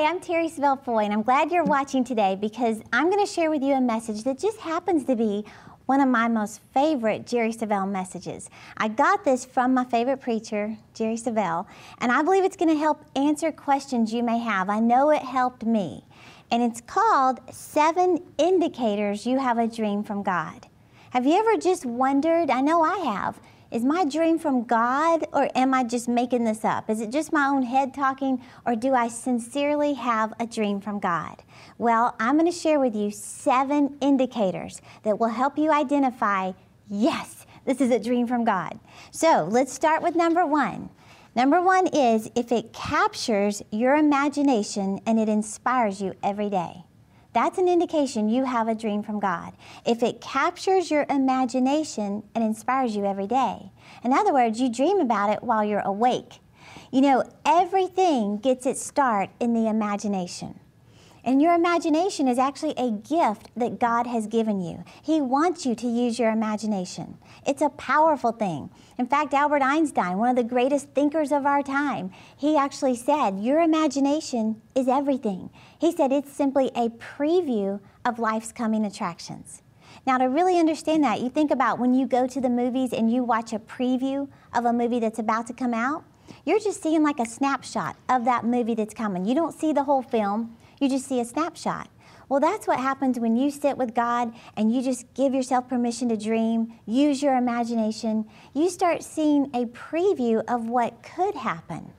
Hi, I'm Terry Savelle Foy, and I'm glad you're watching today because I'm going to share with you a message that just happens to be one of my most favorite Jerry Savelle messages. I got this from my favorite preacher, Jerry Savelle, and I believe it's going to help answer questions you may have. I know it helped me. And it's called Seven Indicators You Have a Dream from God. Have you ever just wondered? I know I have is my dream from God or am I just making this up? Is it just my own head talking or do I sincerely have a dream from God? Well, I'm going to share with you seven indicators that will help you identify yes, this is a dream from God. So let's start with number one. Number one is if it captures your imagination and it inspires you every day. That's an indication you have a dream from God. If it captures your imagination and inspires you every day. In other words, you dream about it while you're awake. You know, everything gets its start in the imagination. And your imagination is actually a gift that God has given you. He wants you to use your imagination. It's a powerful thing. In fact, Albert Einstein, one of the greatest thinkers of our time, he actually said, Your imagination is everything. He said it's simply a preview of life's coming attractions. Now, to really understand that, you think about when you go to the movies and you watch a preview of a movie that's about to come out, you're just seeing like a snapshot of that movie that's coming. You don't see the whole film you just see a snapshot. Well, that's what happens when you sit with God and you just give yourself permission to dream, use your imagination. You start seeing a preview of what could happen.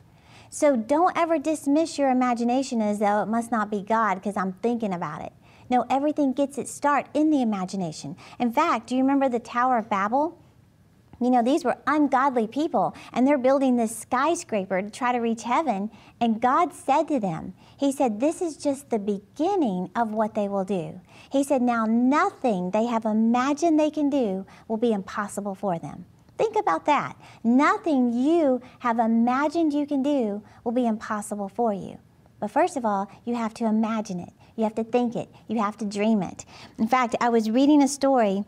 So don't ever dismiss your imagination as though it must not be God because I'm thinking about it. No, everything gets its start in the imagination. In fact, do you remember the Tower of Babel? You know, these were ungodly people, and they're building this skyscraper to try to reach heaven. And God said to them, He said, This is just the beginning of what they will do. He said, Now nothing they have imagined they can do will be impossible for them. Think about that. Nothing you have imagined you can do will be impossible for you. But first of all, you have to imagine it. You have to think it. You have to dream it. In fact, I was reading a story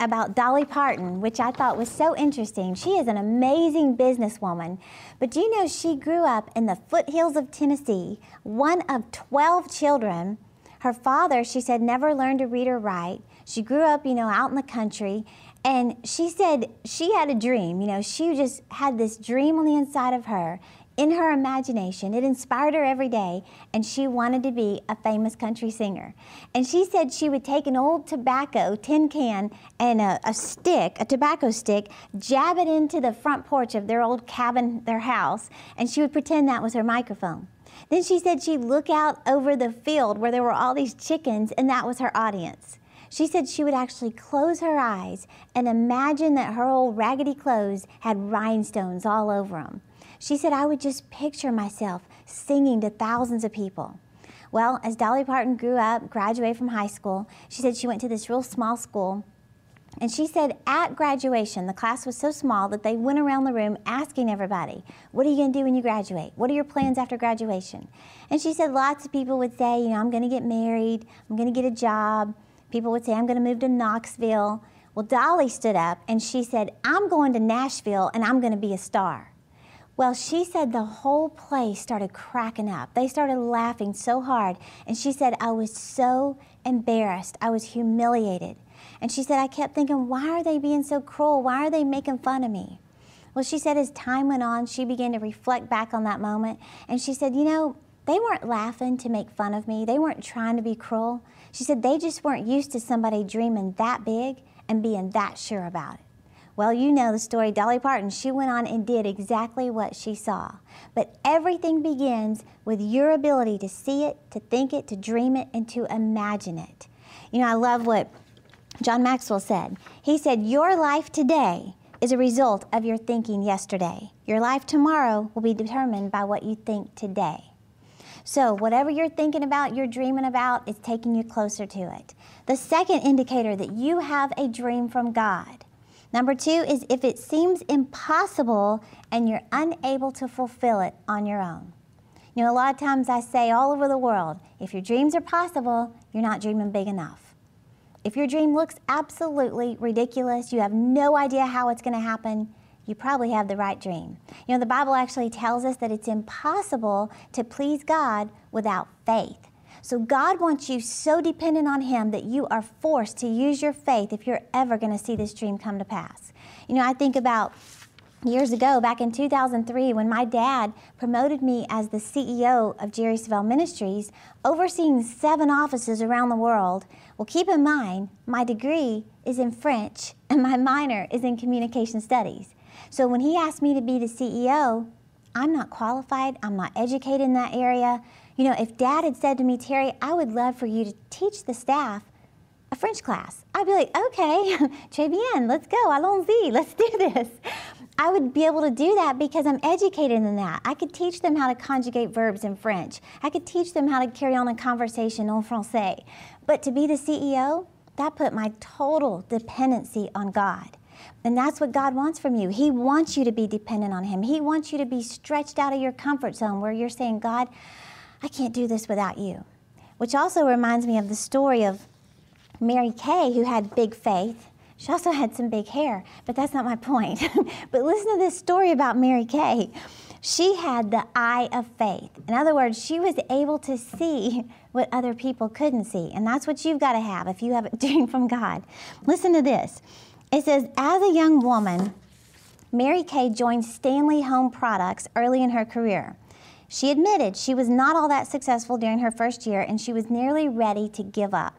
about Dolly Parton, which I thought was so interesting. She is an amazing businesswoman, but do you know she grew up in the foothills of Tennessee, one of 12 children. Her father, she said, never learned to read or write. She grew up, you know, out in the country, and she said she had a dream. You know, she just had this dream on the inside of her in her imagination. It inspired her every day, and she wanted to be a famous country singer. And she said she would take an old tobacco tin can and a, a, stick, a tobacco stick, jab it into the front porch of their old cabin, their house, and she would pretend that was her microphone. Then she said she'd look out over the field where there were all these chickens, and that was her audience. She said she would actually close her eyes and imagine that her old raggedy clothes had rhinestones all over them. She said, I would just picture myself singing to thousands of people. Well, as Dolly Parton grew up, graduated from high school, she said she went to this real small school. And she said at graduation, the class was so small that they went around the room asking everybody, What are you going to do when you graduate? What are your plans after graduation? And she said lots of people would say, You know, I'm going to get married, I'm going to get a job. People would say, I'm going to move to Knoxville. Well, Dolly stood up and she said, I'm going to Nashville and I'm going to be a star. Well, she said the whole place started cracking up. They started laughing so hard. And she said, I was so embarrassed. I was humiliated. And she said, I kept thinking, why are they being so cruel? Why are they making fun of me? Well, she said, as time went on, she began to reflect back on that moment. And she said, you know, they weren't laughing to make fun of me. They weren't trying to be cruel. She said, they just weren't used to somebody dreaming that big and being that sure about it. Well, you know the story. Dolly Parton, she went on and did exactly what she saw. But everything begins with your ability to see it, to think it, to dream it, and to imagine it. You know, I love what John Maxwell said. He said, Your life today is a result of your thinking yesterday. Your life tomorrow will be determined by what you think today. So, whatever you're thinking about, you're dreaming about, is taking you closer to it. The second indicator that you have a dream from God Number two is if it seems impossible and you're unable to fulfill it on your own. You know, a lot of times I say all over the world if your dreams are possible, you're not dreaming big enough. If your dream looks absolutely ridiculous, you have no idea how it's going to happen, you probably have the right dream. You know, the Bible actually tells us that it's impossible to please God without faith. So God wants you so dependent on Him that you are forced to use your faith if you're ever going to see this dream come to pass. You know, I think about years ago, back in 2003, when my dad promoted me as the CEO of Jerry Savelle Ministries, overseeing seven offices around the world. Well, keep in mind, my degree is in French and my minor is in communication studies. So when he asked me to be the CEO, I'm not qualified, I'm not educated in that area. You know, if dad had said to me, Terry, I would love for you to teach the staff a French class, I'd be like, okay, très bien, let's go, allons-y, let's do this. I would be able to do that because I'm educated in that. I could teach them how to conjugate verbs in French. I could teach them how to carry on a conversation en français. But to be the CEO, that put my total dependency on God. And that's what God wants from you. He wants you to be dependent on Him. He wants you to be stretched out of your comfort zone where you're saying, God, I can't do this without you. Which also reminds me of the story of Mary Kay, who had big faith. She also had some big hair, but that's not my point. but listen to this story about Mary Kay. She had the eye of faith. In other words, she was able to see what other people couldn't see. And that's what you've got to have if you have a dream from God. Listen to this. It says, as a young woman, Mary Kay joined Stanley Home Products early in her career. She admitted she was not all that successful during her first year and she was nearly ready to give up.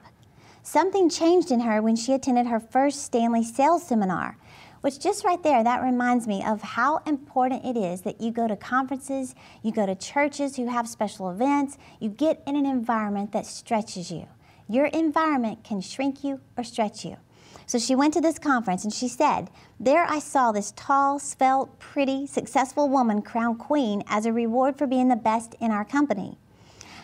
Something changed in her when she attended her first Stanley sales seminar, which just right there, that reminds me of how important it is that you go to conferences, you go to churches who have special events, you get in an environment that stretches you. Your environment can shrink you or stretch you. So she went to this conference and she said, There I saw this tall, svelte, pretty, successful woman crowned queen as a reward for being the best in our company.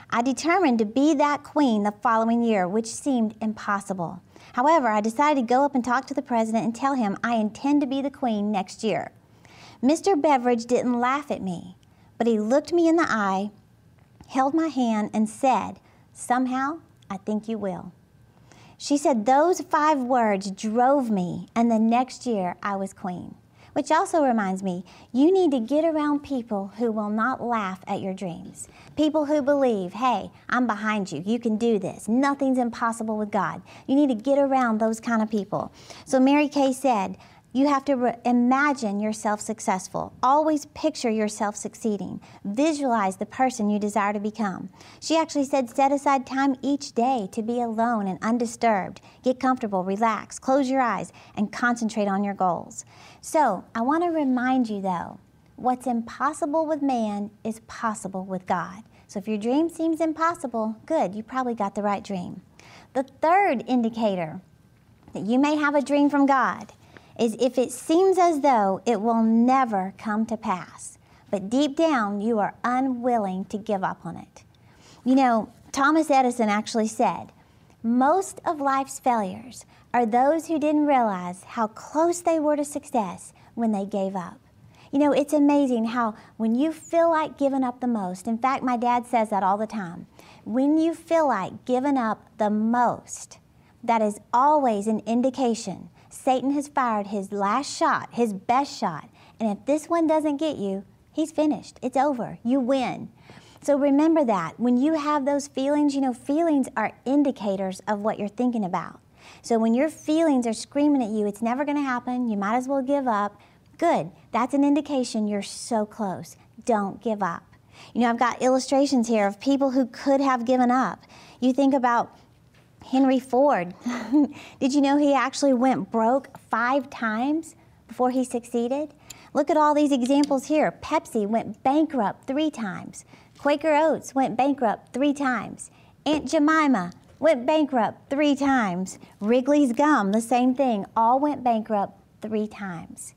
I determined to be that queen the following year, which seemed impossible. However, I decided to go up and talk to the president and tell him I intend to be the queen next year. Mr. Beveridge didn't laugh at me, but he looked me in the eye, held my hand, and said, Somehow, I think you will. She said those five words drove me, and the next year I was queen. Which also reminds me, you need to get around people who will not laugh at your dreams. People who believe, hey, I'm behind you, you can do this, nothing's impossible with God. You need to get around those kind of people. So Mary Kay said, you have to re- imagine yourself successful. Always picture yourself succeeding. Visualize the person you desire to become. She actually said set aside time each day to be alone and undisturbed. Get comfortable, relax, close your eyes, and concentrate on your goals. So, I want to remind you though, what's impossible with man is possible with God. So, if your dream seems impossible, good, you probably got the right dream. The third indicator that you may have a dream from God is if it seems as though it will never come to pass, but deep down you are unwilling to give up on it. You know, Thomas Edison actually said, most of life's failures are those who didn't realize how close they were to success when they gave up. You know, it's amazing how when you feel like giving up the most, in fact, my dad says that all the time, when you feel like giving up the most, that is always an indication Satan has fired his last shot, his best shot. And if this one doesn't get you, he's finished. It's over. You win. So remember that. When you have those feelings, you know, feelings are indicators of what you're thinking about. So when your feelings are screaming at you, it's never going to happen, you might as well give up, good. That's an indication you're so close. Don't give up. You know, I've got illustrations here of people who could have given up. You think about Henry Ford. Did you know he actually went broke five times before he succeeded? Look at all these examples here. Pepsi went bankrupt three times. Quaker Oats went bankrupt three times. Aunt Jemima went bankrupt three times. Wrigley's Gum, the same thing, all went bankrupt three times.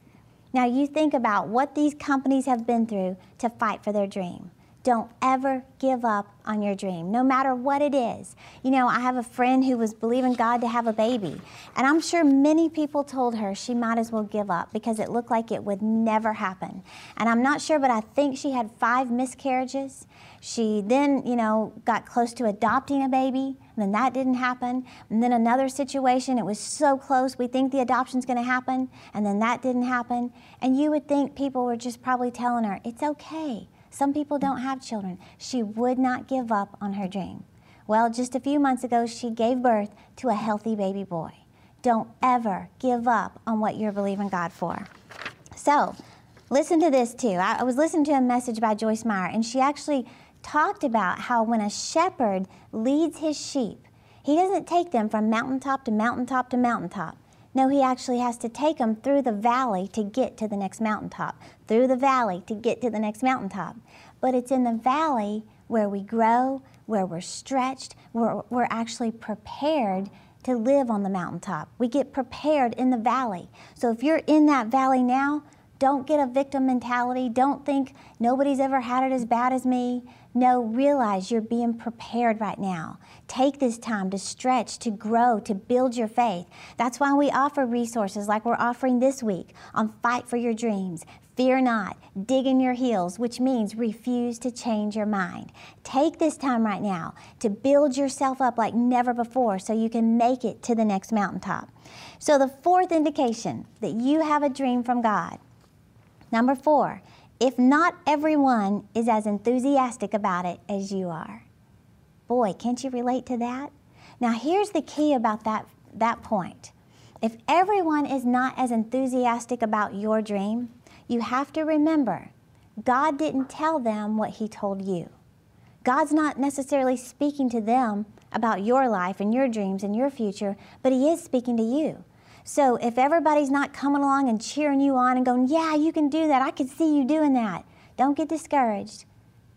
Now you think about what these companies have been through to fight for their dream. Don't ever give up on your dream, no matter what it is. You know, I have a friend who was believing God to have a baby, and I'm sure many people told her she might as well give up because it looked like it would never happen. And I'm not sure, but I think she had five miscarriages. She then, you know, got close to adopting a baby, and then that didn't happen. And then another situation, it was so close, we think the adoption's to happen, and then that didn't happen. And you would think people were just probably telling her, it's okay. Some people don't have children. She would not give up on her dream. Well, just a few months ago, she gave birth to a healthy baby boy. Don't ever give up on what you're believing God for. So, listen to this too. I was listening to a message by Joyce Meyer, and she actually talked about how when a shepherd leads his sheep, he doesn't take them from mountaintop to mountaintop to mountaintop. No, he actually has to take them through the valley to get to the next mountaintop, through the valley to get to the next mountaintop. But it's in the valley where we grow, where we're stretched, where we're actually prepared to live on the mountaintop. We get prepared in the valley. So if you're in that valley now, don't get a victim mentality. Don't think nobody's ever had it as bad as me. No, realize you're being prepared right now. Take this time to stretch, to grow, to build your faith. That's why we offer resources like we're offering this week on Fight for Your Dreams. Fear not, dig in your heels, which means refuse to change your mind. Take this time right now to build yourself up like never before so you can make it to the next mountaintop. So, the fourth indication that you have a dream from God. Number four, if not everyone is as enthusiastic about it as you are. Boy, can't you relate to that? Now, here's the key about that, that point. If everyone is not as enthusiastic about your dream, you have to remember God didn't tell them what He told you. God's not necessarily speaking to them about your life and your dreams and your future, but He is speaking to you. So if everybody's not coming along and cheering you on and going, yeah, you can do that, I can see you doing that, don't get discouraged.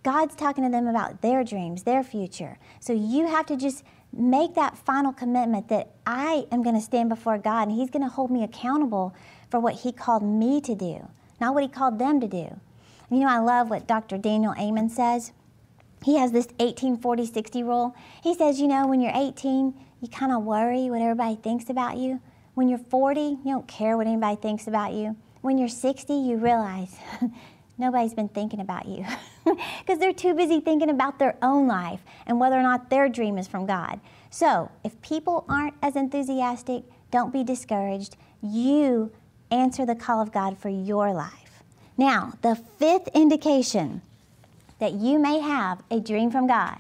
God's talking to them about their dreams, their future. So you have to just make that final commitment that I am going to stand before God and He's going to hold me accountable for what He called me to do, not what He called them to do. You know, I love what Dr. Daniel Amen says. He has this 18 40 60 rule. He says, you know, when you're 18, you kind of worry what everybody thinks about you. When you're 40, you don't care what anybody thinks about you. When you're 60, you realize nobody's been thinking about you because they're too busy thinking about their own life and whether or not their dream is from God. So, if people aren't as enthusiastic, don't be discouraged. You answer the call of God for your life. Now, the fifth indication that you may have a dream from God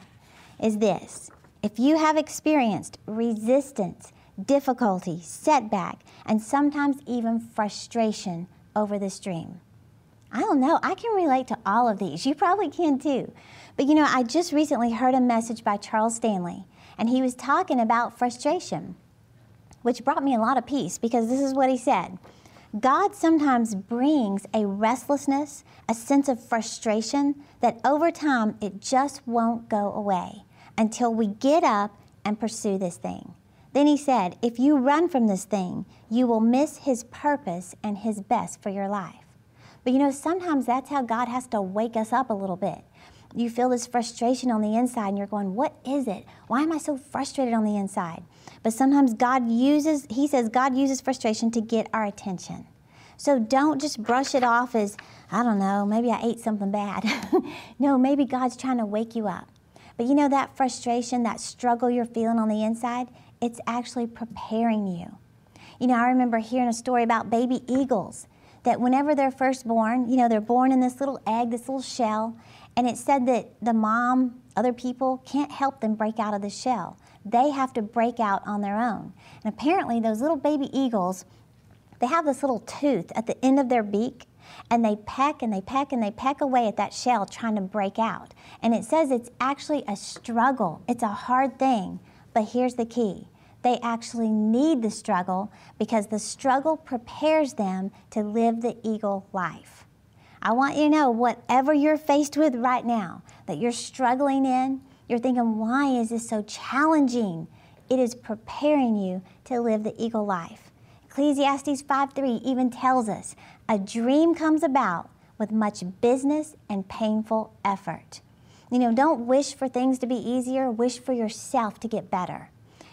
is this if you have experienced resistance difficulty, setback, and sometimes even frustration over this dream. I don't know, I can relate to all of these. You probably can too. But you know, I just recently heard a message by Charles Stanley, and he was talking about frustration, which brought me a lot of peace because this is what he said. God sometimes brings a restlessness, a sense of frustration that over time it just won't go away until we get up and pursue this thing. Then he said, If you run from this thing, you will miss his purpose and his best for your life. But you know, sometimes that's how God has to wake us up a little bit. You feel this frustration on the inside and you're going, What is it? Why am I so frustrated on the inside? But sometimes God uses, he says, God uses frustration to get our attention. So don't just brush it off as, I don't know, maybe I ate something bad. no, maybe God's trying to wake you up. But you know, that frustration, that struggle you're feeling on the inside, it's actually preparing you. You know, I remember hearing a story about baby eagles that whenever they're first born, you know, they're born in this little egg, this little shell, and it said that the mom, other people can't help them break out of the shell. They have to break out on their own. And apparently, those little baby eagles, they have this little tooth at the end of their beak, and they peck and they peck and they peck away at that shell trying to break out. And it says it's actually a struggle, it's a hard thing. But here's the key they actually need the struggle because the struggle prepares them to live the eagle life. I want you to know whatever you're faced with right now, that you're struggling in, you're thinking, why is this so challenging? It is preparing you to live the eagle life. Ecclesiastes 5:3 even tells us, a dream comes about with much business and painful effort. You know, don't wish for things to be easier, wish for yourself to get better.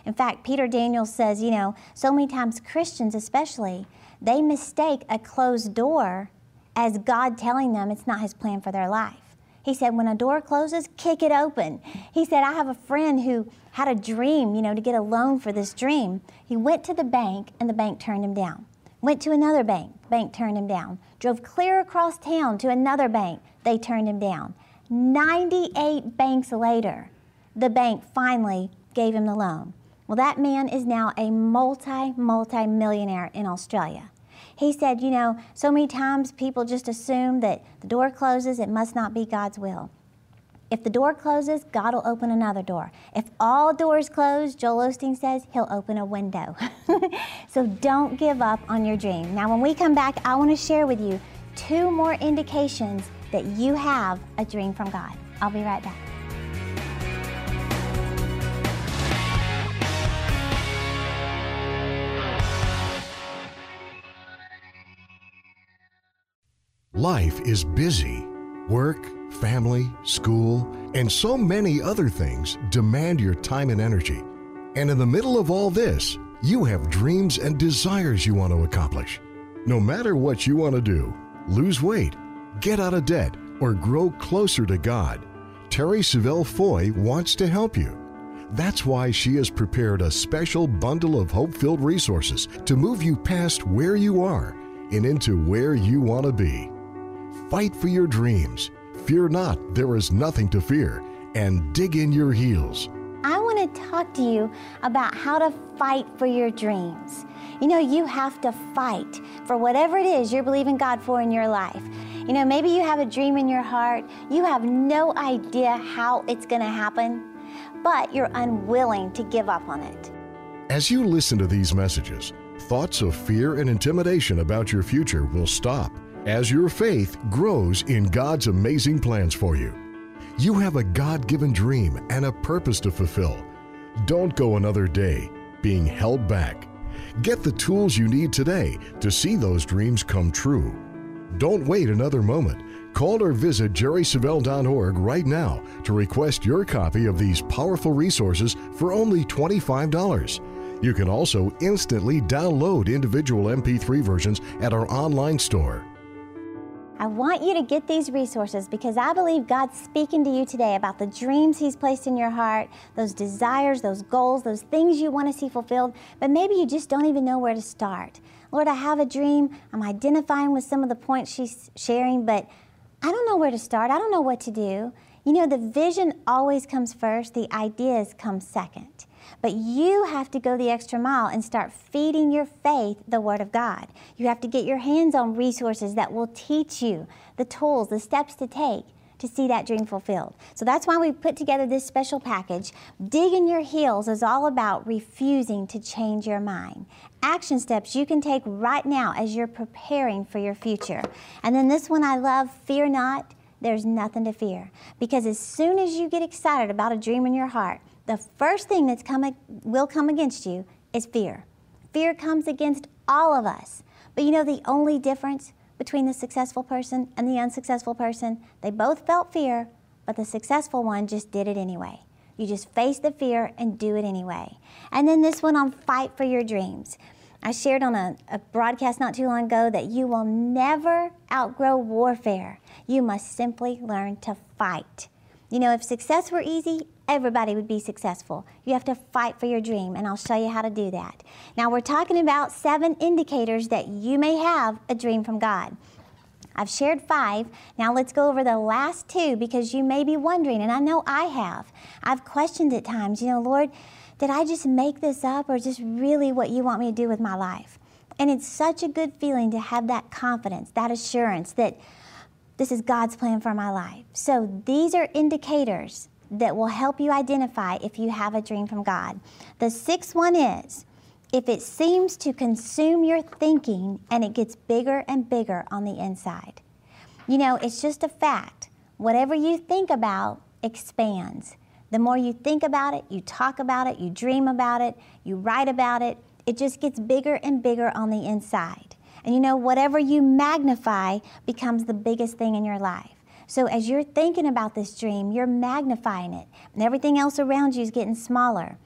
In fact, Peter Daniels says, you know, so many times Christians especially, they mistake a closed door as God telling them it's not his plan for their life. He said, when a door closes, kick it open. He said, I have a friend who had a dream, you know, to get a loan for this dream. He went to the bank and the bank turned him down. Went to another bank, bank turned him down. Drove clear across town to another bank, they turned him down. 98 banks later, the bank finally gave him the loan. Well, that man is now a multi, multi millionaire in Australia. He said, You know, so many times people just assume that the door closes, it must not be God's will. If the door closes, God will open another door. If all doors close, Joel Osteen says he'll open a window. so don't give up on your dream. Now, when we come back, I want to share with you two more indications that you have a dream from God. I'll be right back. Life is busy. Work, family, school, and so many other things demand your time and energy. And in the middle of all this, you have dreams and desires you want to accomplish. No matter what you want to do lose weight, get out of debt, or grow closer to God Terry Savelle Foy wants to help you. That's why she has prepared a special bundle of hope filled resources to move you past where you are and into where you want to be. Fight for your dreams. Fear not, there is nothing to fear. And dig in your heels. I want to talk to you about how to fight for your dreams. You know, you have to fight for whatever it is you're believing God for in your life. You know, maybe you have a dream in your heart, you have no idea how it's going to happen, but you're unwilling to give up on it. As you listen to these messages, thoughts of fear and intimidation about your future will stop as your faith grows in God's amazing plans for you. You have a God given dream and a purpose to fulfill. Don't go another day being held back. Get the tools you need today to see those dreams come true. Don't wait another moment. Call or visit jerrysavelle.org right now to request your copy of these powerful resources for only $25. You can also instantly download individual MP3 versions at our online store. I want you to get these resources because I believe God's speaking to you today about the dreams He's placed in your heart, those desires, those goals, those things you want to see fulfilled, but maybe you just don't even know where to start. Lord, I have a dream. I'm identifying with some of the points she's sharing, but I don't know where to start. I don't know what to do. You know, the vision always comes first, the ideas come second. But you have to go the extra mile and start feeding your faith the Word of God. You have to get your hands on resources that will teach you the tools, the steps to take to see that dream fulfilled. So that's why we put together this special package. Digging your heels is all about refusing to change your mind. Action steps you can take right now as you're preparing for your future. And then this one I love fear not, there's nothing to fear. Because as soon as you get excited about a dream in your heart, the first thing that's coming will come against you is fear. Fear comes against all of us. But you know the only difference between the successful person and the unsuccessful person? They both felt fear, but the successful one just did it anyway. You just face the fear and do it anyway. And then this one on fight for your dreams. I shared on a, a, broadcast not too long ago that you will never outgrow warfare. You must simply learn to fight. You know, if success were easy, everybody would be successful. You have to fight for your dream, and I'll show you how to do that. Now, we're talking about seven indicators that you may have a dream from God. I've shared five. Now let's go over the last two because you may be wondering, and I know I have. I've questioned at times, you know, Lord, did I just make this up or is this really what you want me to do with my life? And it's such a good feeling to have that confidence, that assurance that this is God's plan for my life. So these are indicators that will help you identify if you have a dream from God. The sixth one is if it seems to consume your thinking and it gets bigger and bigger on the inside. You know, it's just a fact. Whatever you think about expands. The more you think about it, you talk about it, you dream about it, you write about it, it just gets bigger and bigger on the inside. And you know, whatever you magnify becomes the biggest thing in your life. So as you're thinking about this dream, you're magnifying it, and everything else around you is getting smaller.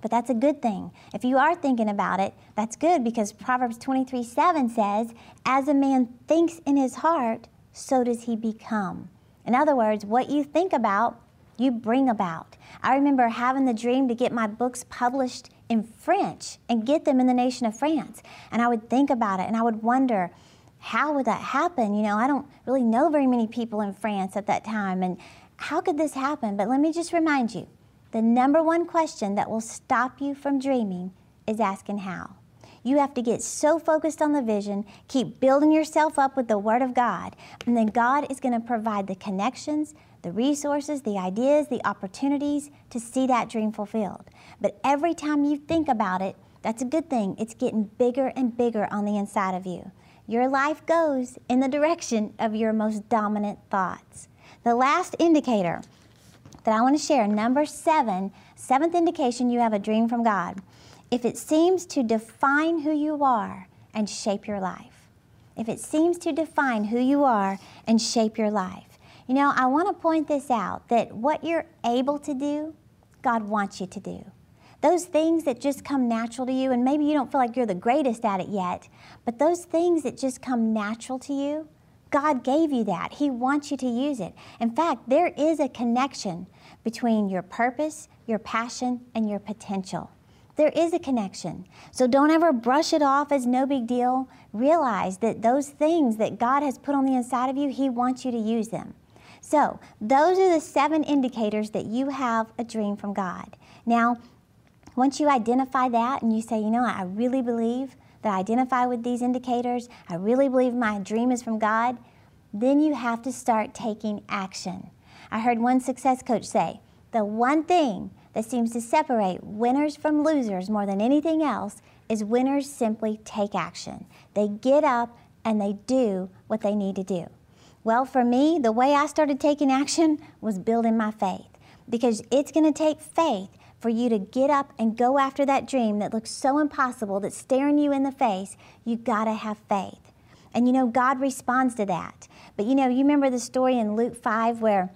But that's a good thing. If you are thinking about it, that's good because Proverbs 23 7 says, As a man thinks in his heart, so does he become. In other words, what you think about, you bring about. I remember having the dream to get my books published in French and get them in the nation of France. And I would think about it and I would wonder, how would that happen? You know, I don't really know very many people in France at that time. And how could this happen? But let me just remind you the number one question that will stop you from dreaming is asking how. You have to get so focused on the vision, keep building yourself up with the Word of God, and then God is going to provide the connections, the resources, the ideas, the opportunities to see that dream fulfilled. But every time you think about it, that's a good thing. It's getting bigger and bigger on the inside of you. Your life goes in the direction of your most dominant thoughts. The last indicator that I want to share, number seven, seventh indication you have a dream from God, if it seems to define who you are and shape your life. If it seems to define who you are and shape your life. You know, I want to point this out that what you're able to do, God wants you to do. Those things that just come natural to you, and maybe you don't feel like you're the greatest at it yet, but those things that just come natural to you, God gave you that. He wants you to use it. In fact, there is a connection between your purpose, your passion, and your potential. There is a connection. So don't ever brush it off as no big deal. Realize that those things that God has put on the inside of you, He wants you to use them. So, those are the seven indicators that you have a dream from God. Now, once you identify that and you say, you know, I really believe that I identify with these indicators, I really believe my dream is from God, then you have to start taking action. I heard one success coach say, the one thing that seems to separate winners from losers more than anything else is winners simply take action. They get up and they do what they need to do. Well, for me, the way I started taking action was building my faith because it's going to take faith for you to get up and go after that dream that looks so impossible, that's staring you in the face. You've got to have faith. And you know, God responds to that. But you know, you remember the story in Luke 5 where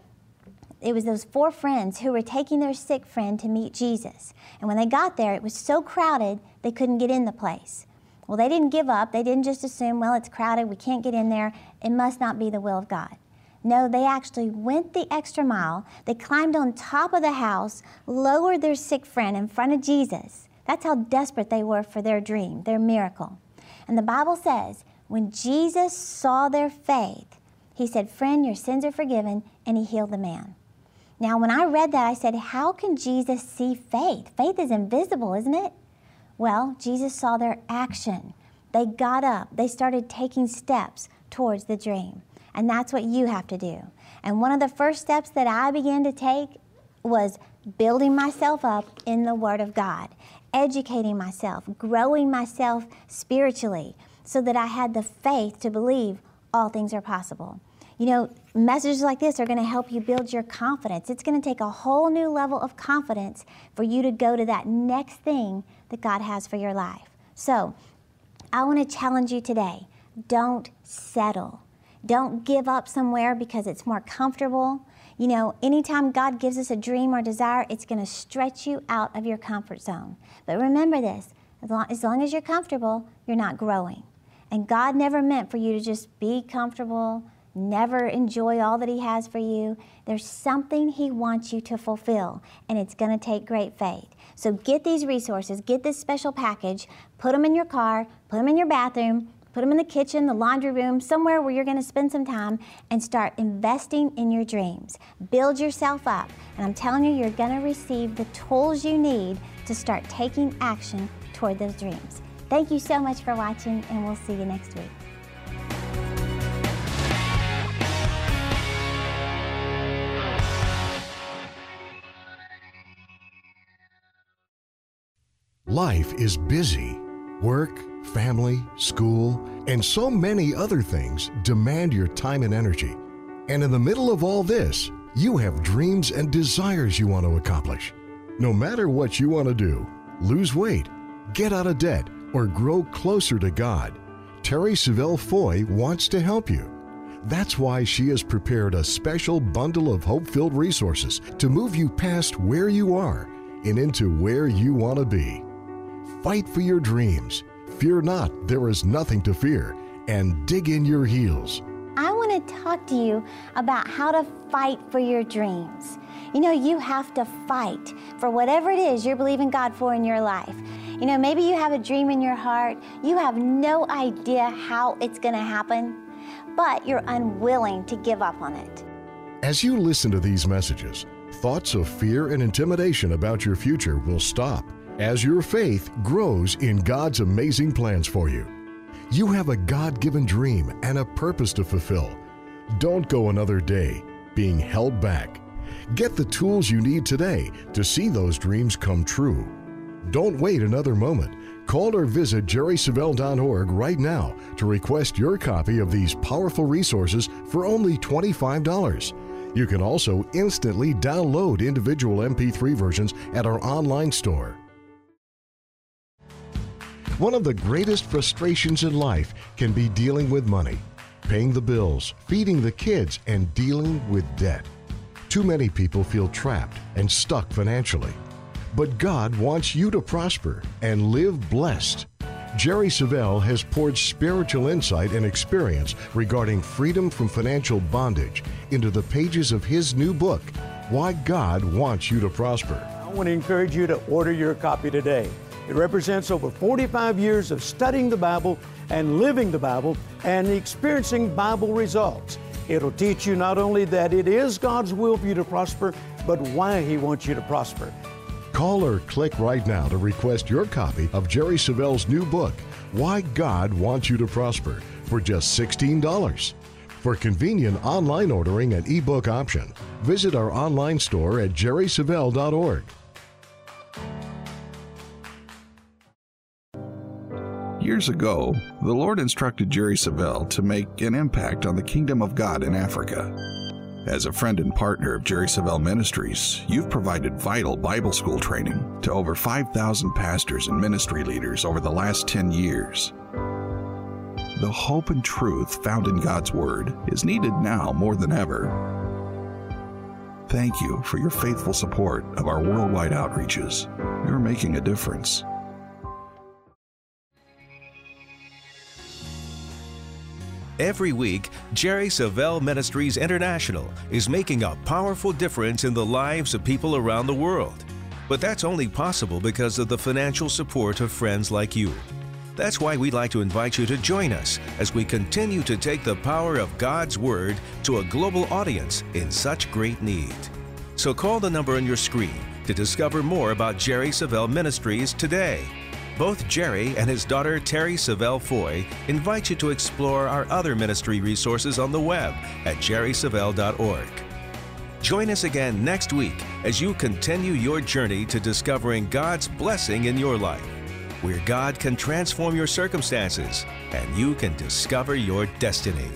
it was those four friends who were taking their sick friend to meet Jesus. And when they got there, it was so crowded they couldn't get in the place. Well, they didn't give up. They didn't just assume, well, it's crowded, we can't get in there. It must not be the will of God. No, they actually went the extra mile. They climbed on top of the house, lowered their sick friend in front of Jesus. That's how desperate they were for their dream, their miracle. And the Bible says, when Jesus saw their faith, he said, Friend, your sins are forgiven, and he healed the man. Now, when I read that, I said, How can Jesus see faith? Faith is invisible, isn't it? Well, Jesus saw their action. They got up, they started taking steps towards the dream. And that's what you have to do. And one of the first steps that I began to take was building myself up in the Word of God, educating myself, growing myself spiritually, so that I had the faith to believe all things are possible. You know, messages like this are going to help you build your confidence. It's going to take a whole new level of confidence for you to go to that next thing that God has for your life. So, I want to challenge you today don't settle. Don't give up somewhere because it's more comfortable. You know, anytime God gives us a dream or desire, it's going to stretch you out of your comfort zone. But remember this as long, as long as you're comfortable, you're not growing. And God never meant for you to just be comfortable, never enjoy all that He has for you. There's something He wants you to fulfill, and it's going to take great faith. So get these resources, get this special package, put them in your car, put them in your bathroom, Put them in the kitchen, the laundry room, somewhere where you're going to spend some time and start investing in your dreams. Build yourself up. And I'm telling you, you're going to receive the tools you need to start taking action toward those dreams. Thank you so much for watching, and we'll see you next week. Life is busy. Work, family, school, and so many other things demand your time and energy. And in the middle of all this, you have dreams and desires you want to accomplish. No matter what you want to do lose weight, get out of debt, or grow closer to God Terry Savelle Foy wants to help you. That's why she has prepared a special bundle of hope filled resources to move you past where you are and into where you want to be. Fight for your dreams. Fear not, there is nothing to fear, and dig in your heels. I want to talk to you about how to fight for your dreams. You know, you have to fight for whatever it is you're believing God for in your life. You know, maybe you have a dream in your heart, you have no idea how it's going to happen, but you're unwilling to give up on it. As you listen to these messages, thoughts of fear and intimidation about your future will stop as your faith grows in God's amazing plans for you. You have a God given dream and a purpose to fulfill. Don't go another day being held back. Get the tools you need today to see those dreams come true. Don't wait another moment. Call or visit jerrysavelle.org right now to request your copy of these powerful resources for only $25. You can also instantly download individual MP3 versions at our online store. One of the greatest frustrations in life can be dealing with money, paying the bills, feeding the kids, and dealing with debt. Too many people feel trapped and stuck financially. But God wants you to prosper and live blessed. Jerry Savelle has poured spiritual insight and experience regarding freedom from financial bondage into the pages of his new book, Why God Wants You to Prosper. I want to encourage you to order your copy today. It represents over 45 years of studying the Bible and living the Bible and experiencing Bible results. It'll teach you not only that it is God's will for you to prosper, but why He wants you to prosper. Call or click right now to request your copy of Jerry Savelle's new book, Why God Wants You to Prosper, for just $16. For convenient online ordering and ebook option, visit our online store at jerrysavelle.org. Years ago, the Lord instructed Jerry Savelle to make an impact on the kingdom of God in Africa. As a friend and partner of Jerry Savelle Ministries, you've provided vital Bible school training to over 5,000 pastors and ministry leaders over the last 10 years. The hope and truth found in God's Word is needed now more than ever. Thank you for your faithful support of our worldwide outreaches. You're making a difference. Every week, Jerry Savelle Ministries International is making a powerful difference in the lives of people around the world. But that's only possible because of the financial support of friends like you. That's why we'd like to invite you to join us as we continue to take the power of God's Word to a global audience in such great need. So call the number on your screen to discover more about Jerry Savelle Ministries today. Both Jerry and his daughter Terry Savelle Foy invite you to explore our other ministry resources on the web at jerrysavelle.org. Join us again next week as you continue your journey to discovering God's blessing in your life, where God can transform your circumstances and you can discover your destiny.